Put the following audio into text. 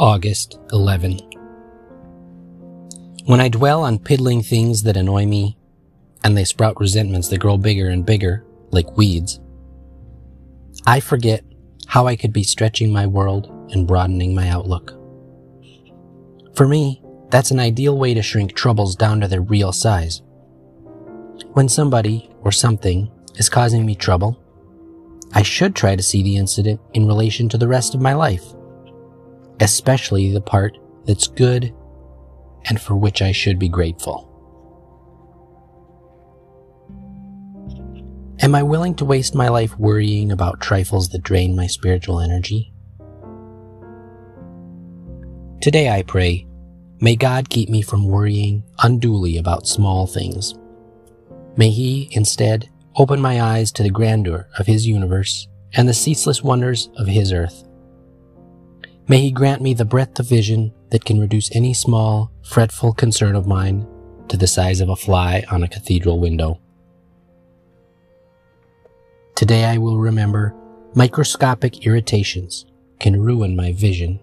August 11. When I dwell on piddling things that annoy me, and they sprout resentments that grow bigger and bigger, like weeds, I forget how I could be stretching my world and broadening my outlook. For me, that's an ideal way to shrink troubles down to their real size. When somebody or something is causing me trouble, I should try to see the incident in relation to the rest of my life, especially the part that's good and for which I should be grateful. Am I willing to waste my life worrying about trifles that drain my spiritual energy? Today I pray, may God keep me from worrying unduly about small things. May He, instead, open my eyes to the grandeur of His universe and the ceaseless wonders of His earth. May He grant me the breadth of vision that can reduce any small, fretful concern of mine to the size of a fly on a cathedral window. Today I will remember microscopic irritations can ruin my vision.